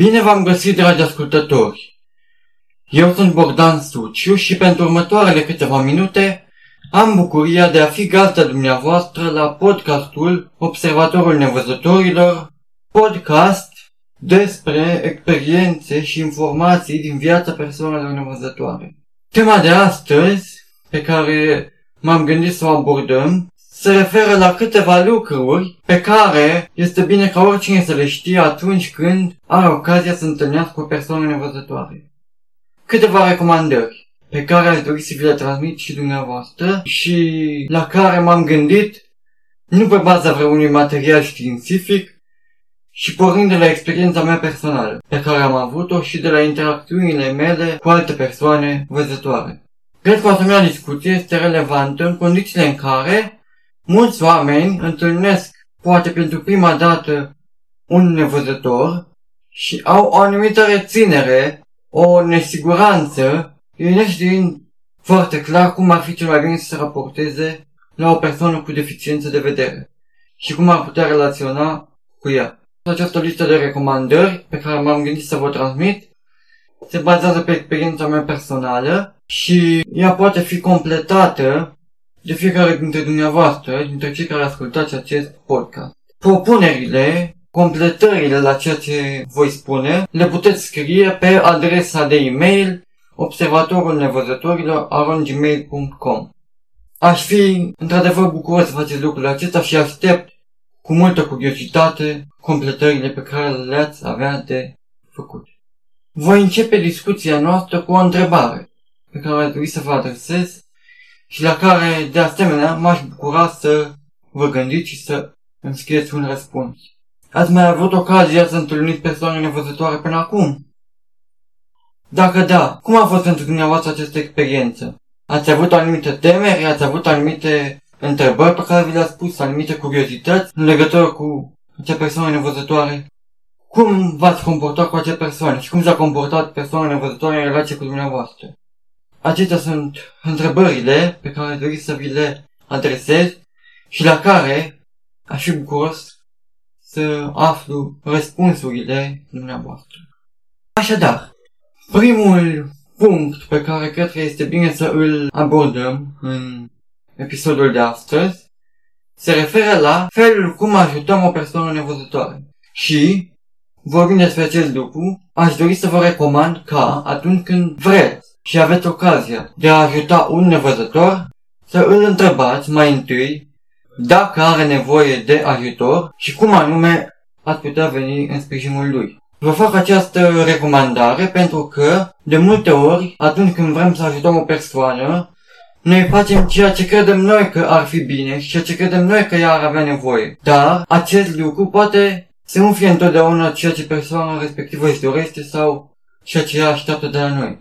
Bine v-am găsit, dragi ascultători! Eu sunt Bogdan Suciu și pentru următoarele câteva minute am bucuria de a fi gazda dumneavoastră la podcastul Observatorul Nevăzătorilor, podcast despre experiențe și informații din viața persoanelor nevăzătoare. Tema de astăzi, pe care m-am gândit să o abordăm, se referă la câteva lucruri pe care este bine ca oricine să le știe atunci când are ocazia să întâlnească o persoană nevăzătoare. Câteva recomandări pe care aș dori să vi le transmit și dumneavoastră și la care m-am gândit nu pe baza vreunui material științific, și pornind de la experiența mea personală, pe care am avut-o și de la interacțiunile mele cu alte persoane văzătoare. Cred că o asemenea discuție este relevantă în condițiile în care Mulți oameni întâlnesc, poate pentru prima dată, un nevăzător și au o anumită reținere, o nesiguranță, ei neștiind foarte clar cum ar fi cel mai bine să se raporteze la o persoană cu deficiență de vedere și cum ar putea relaționa cu ea. Această listă de recomandări pe care m-am gândit să vă transmit se bazează pe experiența mea personală și ea poate fi completată de fiecare dintre dumneavoastră, dintre cei care ascultați acest podcast. Propunerile, completările la ceea ce voi spune, le puteți scrie pe adresa de e-mail observatorul nevăzătorilor arongmail.com Aș fi într-adevăr bucuros să faceți lucrurile acestea și aștept cu multă curiozitate completările pe care le-ați avea de făcut. Voi începe discuția noastră cu o întrebare pe care ar trebui să vă adresez și la care, de asemenea, m-aș bucura să vă gândiți și să îmi scrieți un răspuns. Ați mai avut ocazia să întâlniți persoane nevăzătoare până acum? Dacă da, cum a fost pentru dumneavoastră această experiență? Ați avut anumite temeri, ați avut anumite întrebări pe care vi le-ați spus, anumite curiozități în legătură cu acea persoană nevăzătoare? Cum v-ați comportat cu acea persoană și cum s-a comportat persoana nevăzătoare în relație cu dumneavoastră? Acestea sunt întrebările pe care dori să vi le adresez și la care aș fi bucuros să aflu răspunsurile dumneavoastră. Așadar, primul punct pe care cred că este bine să îl abordăm în episodul de astăzi se referă la felul cum ajutăm o persoană nevăzătoare. Și, vorbind despre acest lucru, aș dori să vă recomand ca, atunci când vreți și aveți ocazia de a ajuta un nevăzător, să îl întrebați mai întâi dacă are nevoie de ajutor și cum anume ați putea veni în sprijinul lui. Vă fac această recomandare pentru că, de multe ori, atunci când vrem să ajutăm o persoană, noi facem ceea ce credem noi că ar fi bine și ceea ce credem noi că ea ar avea nevoie. Dar acest lucru poate să nu fie întotdeauna ceea ce persoana respectivă își dorește sau ceea ce ea așteaptă de la noi.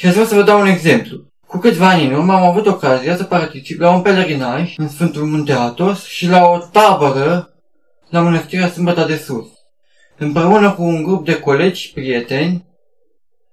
Și aș vrea să vă dau un exemplu. Cu câțiva ani în urmă am avut ocazia să particip la un pelerinaj în Sfântul Munte Atos și la o tabără la Mănăstirea Sâmbăta de Sus, împreună cu un grup de colegi și prieteni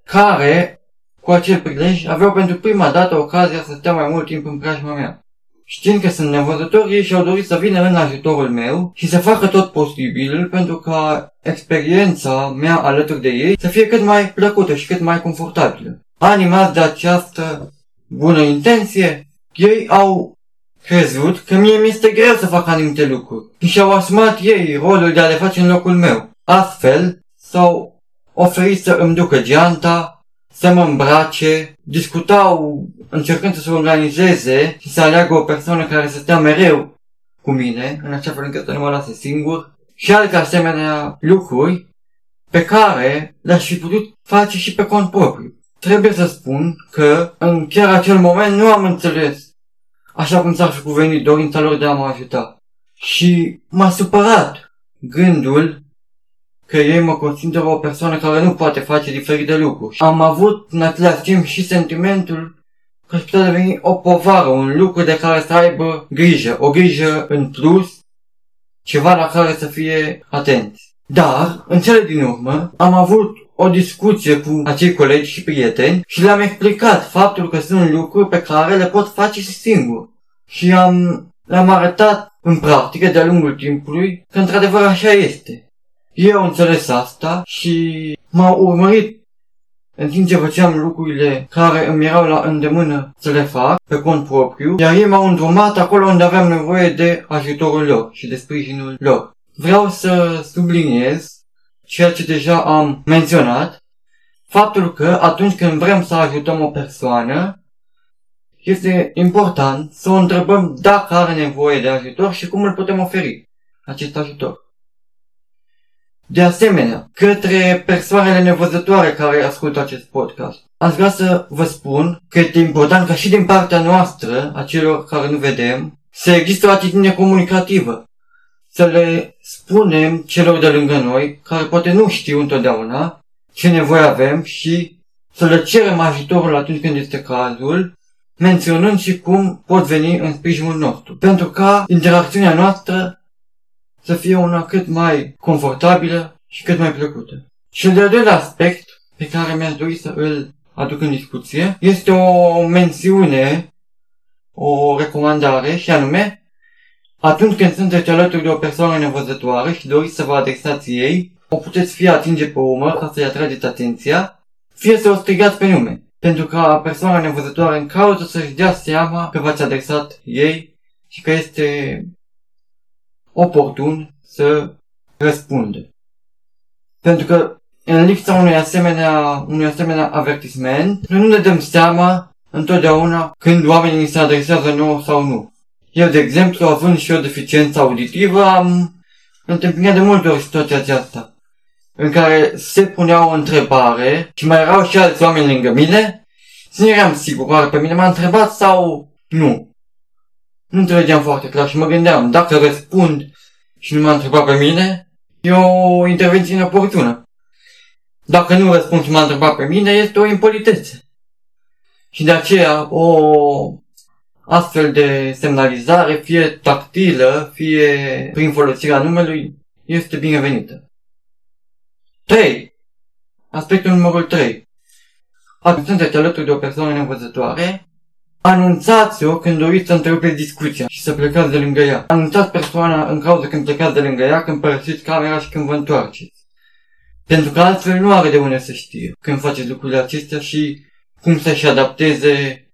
care, cu acel prilej, aveau pentru prima dată ocazia să stea mai mult timp în preajma mea. Știind că sunt nevăzători, ei și-au dorit să vină în ajutorul meu și să facă tot posibilul pentru ca experiența mea alături de ei să fie cât mai plăcută și cât mai confortabilă animați de această bună intenție, ei au crezut că mie mi-este greu să fac anumite lucruri și și-au asumat ei rolul de a le face în locul meu. Astfel, s-au oferit să îmi ducă geanta, să mă îmbrace, discutau încercând să se organizeze și să aleagă o persoană care să stea mereu cu mine, în așa fel încât să nu mă lase singur, și alte asemenea lucruri pe care le-aș fi putut face și pe cont propriu. Trebuie să spun că în chiar acel moment nu am înțeles așa cum s-ar fi cuvenit dorința lor de a mă ajuta. Și m-a supărat gândul că ei mă consideră o persoană care nu poate face diferite lucruri. Am avut în același timp și sentimentul că aș putea deveni o povară, un lucru de care să aibă grijă, o grijă în plus, ceva la care să fie atenți. Dar, în cele din urmă, am avut o discuție cu acei colegi și prieteni și le-am explicat faptul că sunt lucruri pe care le pot face și singur. Și am, le-am arătat în practică de-a lungul timpului că într-adevăr așa este. Eu am înțeles asta și m-au urmărit în timp ce făceam lucrurile care îmi erau la îndemână să le fac pe cont propriu, iar ei m-au îndrumat acolo unde aveam nevoie de ajutorul lor și de sprijinul lor. Vreau să subliniez ceea ce deja am menționat, faptul că atunci când vrem să ajutăm o persoană, este important să o întrebăm dacă are nevoie de ajutor și cum îl putem oferi acest ajutor. De asemenea, către persoanele nevăzătoare care ascultă acest podcast, aș vrea să vă spun că este important ca și din partea noastră, a celor care nu vedem, să există o atitudine comunicativă. Să le spunem celor de lângă noi, care poate nu știu întotdeauna ce nevoie avem și să le cerem ajutorul atunci când este cazul, menționând și cum pot veni în sprijinul nostru. Pentru ca interacțiunea noastră să fie una cât mai confortabilă și cât mai plăcută. Și de-al doilea aspect pe care mi-aș dori să îl aduc în discuție este o mențiune, o recomandare și anume atunci când sunteți alături de o persoană nevăzătoare și doriți să vă adresați ei, o puteți fie atinge pe umăr ca să-i atrageți atenția, fie să o strigați pe nume, pentru ca persoana nevăzătoare în cauză să-și dea seama că v-ați adresat ei și că este oportun să răspundă. Pentru că în lipsa unui asemenea, unui asemenea avertisment, noi nu ne dăm seama întotdeauna când oamenii ni se adresează nouă sau nu. Eu, de exemplu, având și o deficiență auditivă, am întâmpinat de multe ori situația aceasta, în care se punea o întrebare și mai erau și alți oameni lângă mine, nu eram sigur, oare pe mine m-a întrebat sau nu. Nu înțelegeam foarte clar și mă gândeam, dacă răspund și nu m-a întrebat pe mine, e o intervenție inoportună. Dacă nu răspund și m-a întrebat pe mine, este o impolitețe. Și de aceea o astfel de semnalizare, fie tactilă, fie prin folosirea numelui, este binevenită. 3. Aspectul numărul 3. Atunci sunteți alături de o persoană nevăzătoare, Anunțați-o când doriți să întrerupeți discuția și să plecați de lângă ea. Anunțați persoana în cauză când plecați de lângă ea, când părăsiți camera și când vă întoarceți. Pentru că altfel nu are de unde să știe când faceți lucrurile acestea și cum să-și adapteze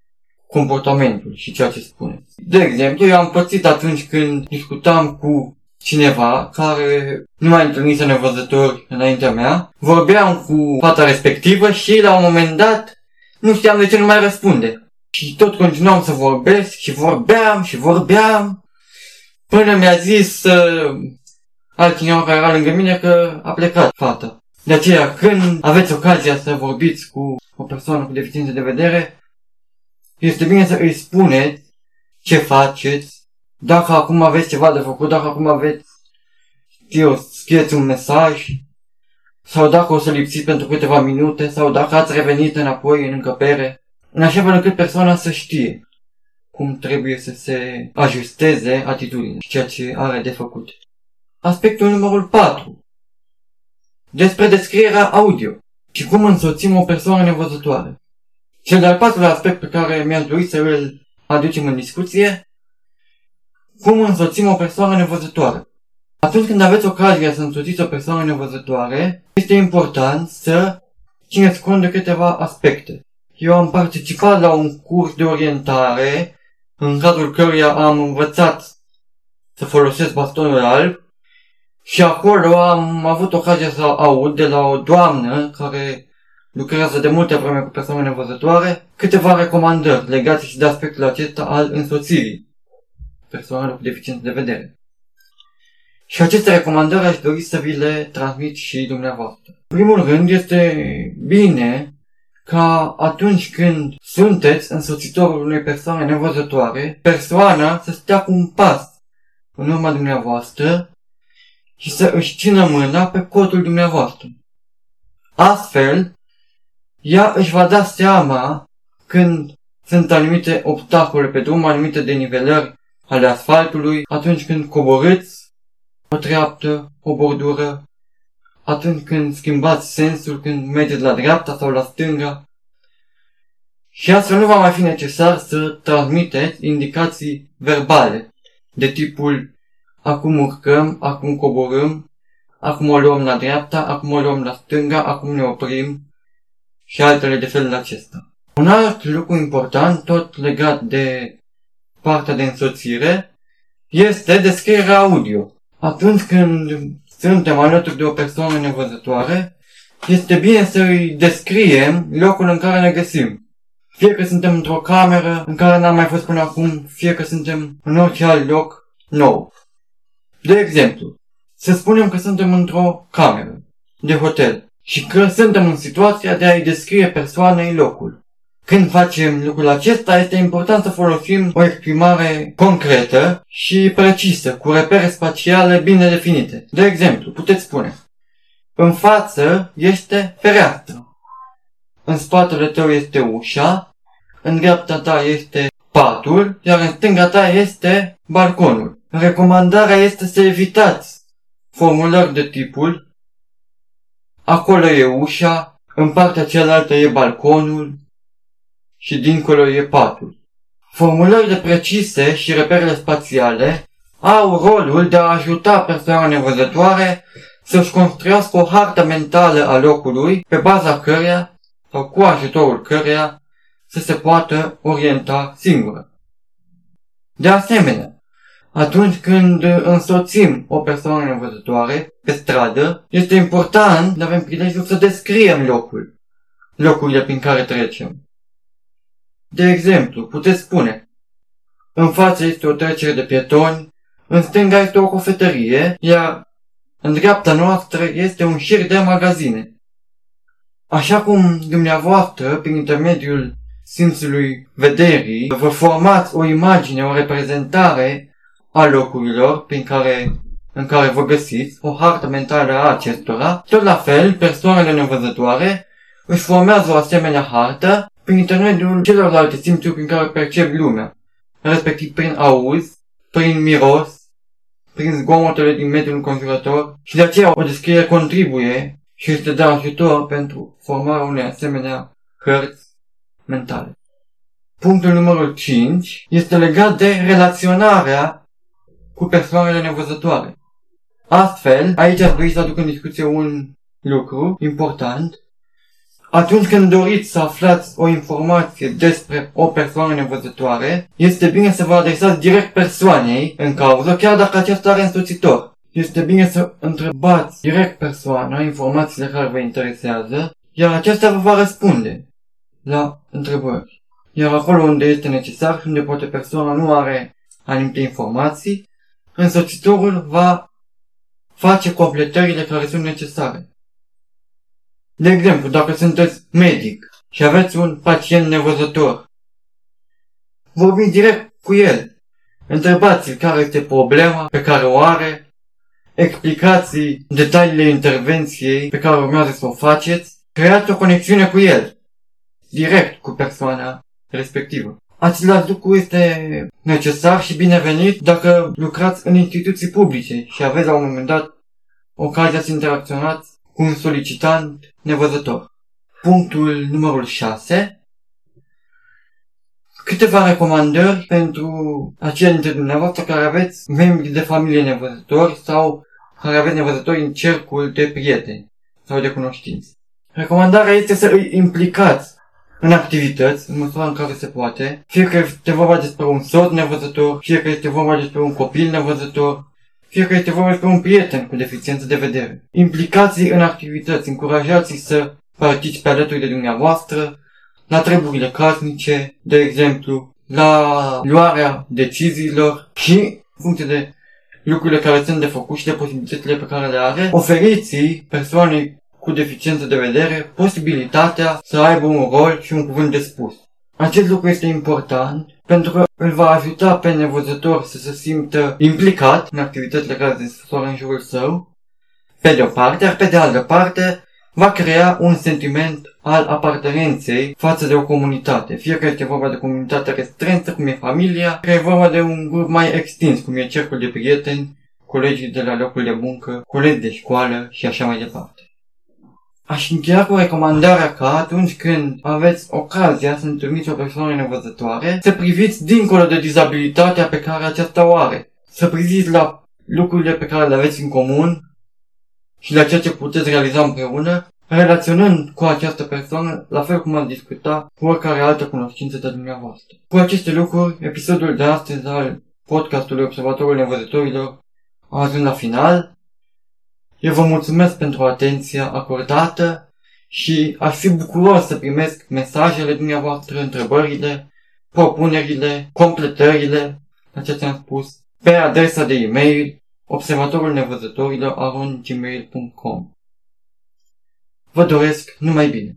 comportamentul și ceea ce spuneți. De exemplu, eu am pățit atunci când discutam cu cineva care nu mai întâlnise nevăzători înaintea mea, vorbeam cu fata respectivă și la un moment dat nu știam de ce nu mai răspunde. Și tot continuam să vorbesc și vorbeam și vorbeam până mi-a zis uh, altcineva care era lângă mine că a plecat fata. De aceea, când aveți ocazia să vorbiți cu o persoană cu deficiență de vedere, este bine să îi spuneți ce faceți, dacă acum aveți ceva de făcut, dacă acum aveți, știu, scrieți un mesaj, sau dacă o să lipsiți pentru câteva minute, sau dacă ați revenit înapoi în încăpere în așa fel încât persoana să știe cum trebuie să se ajusteze atitudinea și ceea ce are de făcut. Aspectul numărul 4. Despre descrierea audio și cum însoțim o persoană nevăzătoare. Cel de-al patrulea aspect pe care mi-aș dori să îl aducem în discuție, cum însoțim o persoană nevăzătoare. Atunci când aveți ocazia să însoțiți o persoană nevăzătoare, este important să țineți cont de câteva aspecte. Eu am participat la un curs de orientare în cadrul căruia am învățat să folosesc bastonul alb și acolo am avut ocazia să aud de la o doamnă care lucrează de multe vreme cu persoane nevăzătoare câteva recomandări legate și de aspectul acesta al însoțirii persoanelor cu deficiență de vedere. Și aceste recomandări aș dori să vi le transmit și dumneavoastră. În primul rând, este bine ca atunci când sunteți însoțitorul unei persoane nevăzătoare, persoana să stea cu un pas în urma dumneavoastră și să își țină mâna pe cotul dumneavoastră. Astfel, ea își va da seama când sunt anumite obstacole pe drum, anumite denivelări ale asfaltului, atunci când coborâți o treaptă, o bordură, atunci când schimbați sensul, când mergeți la dreapta sau la stânga. Și astfel nu va mai fi necesar să transmiteți indicații verbale, de tipul acum urcăm, acum coborâm, acum o luăm la dreapta, acum o luăm la stânga, acum ne oprim și altele de felul acesta. Un alt lucru important, tot legat de partea de însoțire, este descrierea audio. Atunci când suntem alături de o persoană nevăzătoare, este bine să îi descriem locul în care ne găsim. Fie că suntem într-o cameră în care n-am mai fost până acum, fie că suntem în orice alt loc nou. De exemplu, să spunem că suntem într-o cameră de hotel și că suntem în situația de a-i descrie persoanei locul. Când facem lucrul acesta, este important să folosim o exprimare concretă și precisă, cu repere spațiale bine definite. De exemplu, puteți spune În față este fereastră. În spatele tău este ușa, în dreapta ta este patul, iar în stânga ta este balconul. Recomandarea este să evitați formulări de tipul Acolo e ușa, în partea cealaltă e balconul și dincolo e patul. Formulările precise și reperele spațiale au rolul de a ajuta persoana nevăzătoare să-și construiască o hartă mentală a locului pe baza căreia sau cu ajutorul căreia să se poată orienta singură. De asemenea, atunci când însoțim o persoană nevăzătoare pe stradă, este important să avem prilejul să descriem locul, locurile prin care trecem. De exemplu, puteți spune, în față este o trecere de pietoni, în stânga este o cofetărie, iar în dreapta noastră este un șir de magazine. Așa cum dumneavoastră, prin intermediul simțului vederii, vă formați o imagine, o reprezentare a locurilor prin care, în care vă găsiți, o hartă mentală a acestora, tot la fel, persoanele nevăzătoare își formează o asemenea hartă prin intermediul celorlalte simțuri prin care percep lumea, respectiv prin auz, prin miros, prin zgomotele din mediul înconjurător și de aceea o descriere contribuie și este de ajutor pentru formarea unei asemenea hărți mentale. Punctul numărul 5 este legat de relaționarea cu persoanele nevăzătoare. Astfel, aici ar trebui să aduc în discuție un lucru important. Atunci când doriți să aflați o informație despre o persoană nevăzătoare, este bine să vă adresați direct persoanei în cauză, chiar dacă aceasta are însoțitor. Este bine să întrebați direct persoana informațiile care vă interesează, iar aceasta vă va răspunde la întrebări. Iar acolo unde este necesar și unde poate persoana nu are anumite informații, însoțitorul va face completările care sunt necesare. De exemplu, dacă sunteți medic și aveți un pacient nevăzător, vorbiți direct cu el. Întrebați-l care este problema pe care o are, explicați detaliile intervenției pe care urmează să o faceți, creați o conexiune cu el, direct cu persoana respectivă. Același lucru este necesar și binevenit dacă lucrați în instituții publice și aveți la un moment dat ocazia să interacționați cu un solicitant nevăzător. Punctul numărul 6. Câteva recomandări pentru aceia dintre dumneavoastră care aveți membri de familie nevăzători sau care aveți nevăzători în cercul de prieteni sau de cunoștinți. Recomandarea este să îi implicați în activități, în măsura în care se poate, fie că este vorba despre un soț nevăzător, fie că este vorba despre un copil nevăzător, fie că este vorba despre un prieten cu deficiență de vedere. Implicați în activități, încurajați să participe alături de dumneavoastră la treburile casnice, de exemplu, la luarea deciziilor și, în funcție de lucrurile care sunt de făcut și de posibilitățile pe care le are, oferiți persoanei cu deficiență de vedere posibilitatea să aibă un rol și un cuvânt de spus. Acest lucru este important pentru că îl va ajuta pe nevăzător să se simtă implicat în activitățile care se desfășoară în jurul său, pe de o parte, iar pe de altă parte va crea un sentiment al apartenenței față de o comunitate. Fie că este vorba de comunitate restrânsă, cum e familia, că e vorba de un grup mai extins, cum e cercul de prieteni, colegii de la locul de muncă, colegi de școală și așa mai departe. Aș încheia cu recomandarea ca atunci când aveți ocazia să întâlniți o persoană nevăzătoare, să priviți dincolo de dizabilitatea pe care aceasta o are. Să priviți la lucrurile pe care le aveți în comun și la ceea ce puteți realiza împreună, relaționând cu această persoană, la fel cum ați discuta cu oricare altă cunoștință de dumneavoastră. Cu aceste lucruri, episodul de astăzi al podcastului Observatorul Nevăzătorilor a ajuns la final. Eu vă mulțumesc pentru atenția acordată și aș fi bucuros să primesc mesajele dumneavoastră, întrebările, propunerile, completările la ce ți-am spus pe adresa de e-mail observatorul nevăzătorilor Vă doresc numai bine!